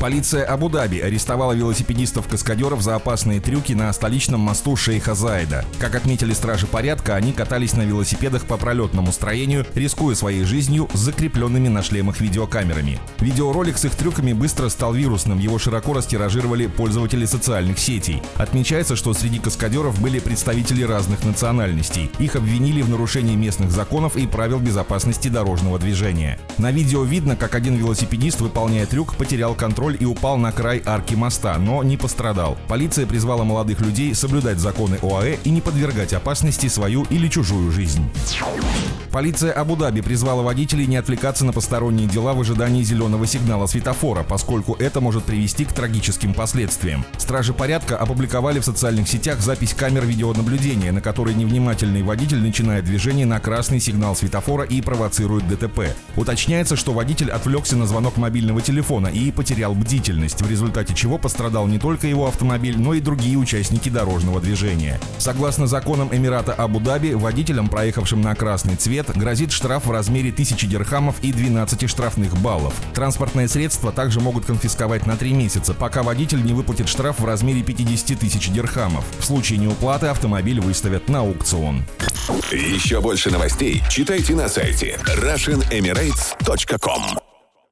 Полиция Абу-Даби арестовала велосипедистов-каскадеров за опасные трюки на столичном мосту Шейха Зайда. Как отметили стражи порядка, они катались на велосипедах по пролетному строению, рискуя своей жизнью с закрепленными на шлемах видеокамерами. Видеоролик с их трюками быстро стал вирусным, его широко растиражировали пользователи социальных сетей. Отмечается, что среди каскадеров были представители разных национальностей. Их обвинили в нарушении местных законов и правил безопасности дорожного движения. На видео видно, как один велосипедист, выполняя трюк, потерял контроль контроль и упал на край арки моста, но не пострадал. Полиция призвала молодых людей соблюдать законы ОАЭ и не подвергать опасности свою или чужую жизнь. Полиция Абу-Даби призвала водителей не отвлекаться на посторонние дела в ожидании зеленого сигнала светофора, поскольку это может привести к трагическим последствиям. Стражи порядка опубликовали в социальных сетях запись камер видеонаблюдения, на которой невнимательный водитель начинает движение на красный сигнал светофора и провоцирует ДТП. Уточняется, что водитель отвлекся на звонок мобильного телефона и потерял бдительность, в результате чего пострадал не только его автомобиль, но и другие участники дорожного движения. Согласно законам Эмирата Абу-Даби, водителям, проехавшим на красный цвет, грозит штраф в размере 1000 дирхамов и 12 штрафных баллов. Транспортные средства также могут конфисковать на 3 месяца, пока водитель не выплатит штраф в размере 50 тысяч дирхамов. В случае неуплаты автомобиль выставят на аукцион. Еще больше новостей читайте на сайте RussianEmirates.com